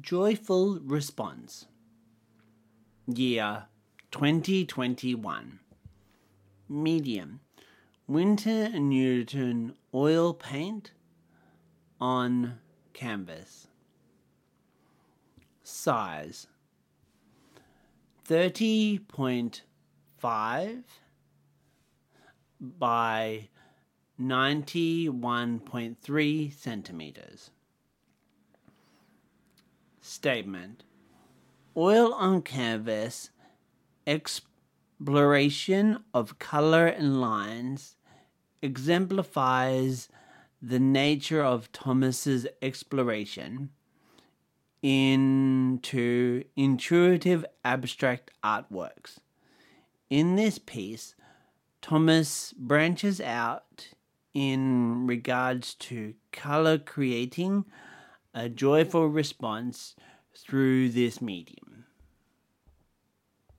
Joyful Response. Year 2021 Medium. Winsor & Newton oil paint on canvas. Size. 30.5 by 91.3 centimeters. Statement Oil on canvas, exploration of color and lines exemplifies the nature of Thomas's exploration into intuitive abstract artworks. In this piece, Thomas branches out in regards to color creating a joyful response through this medium.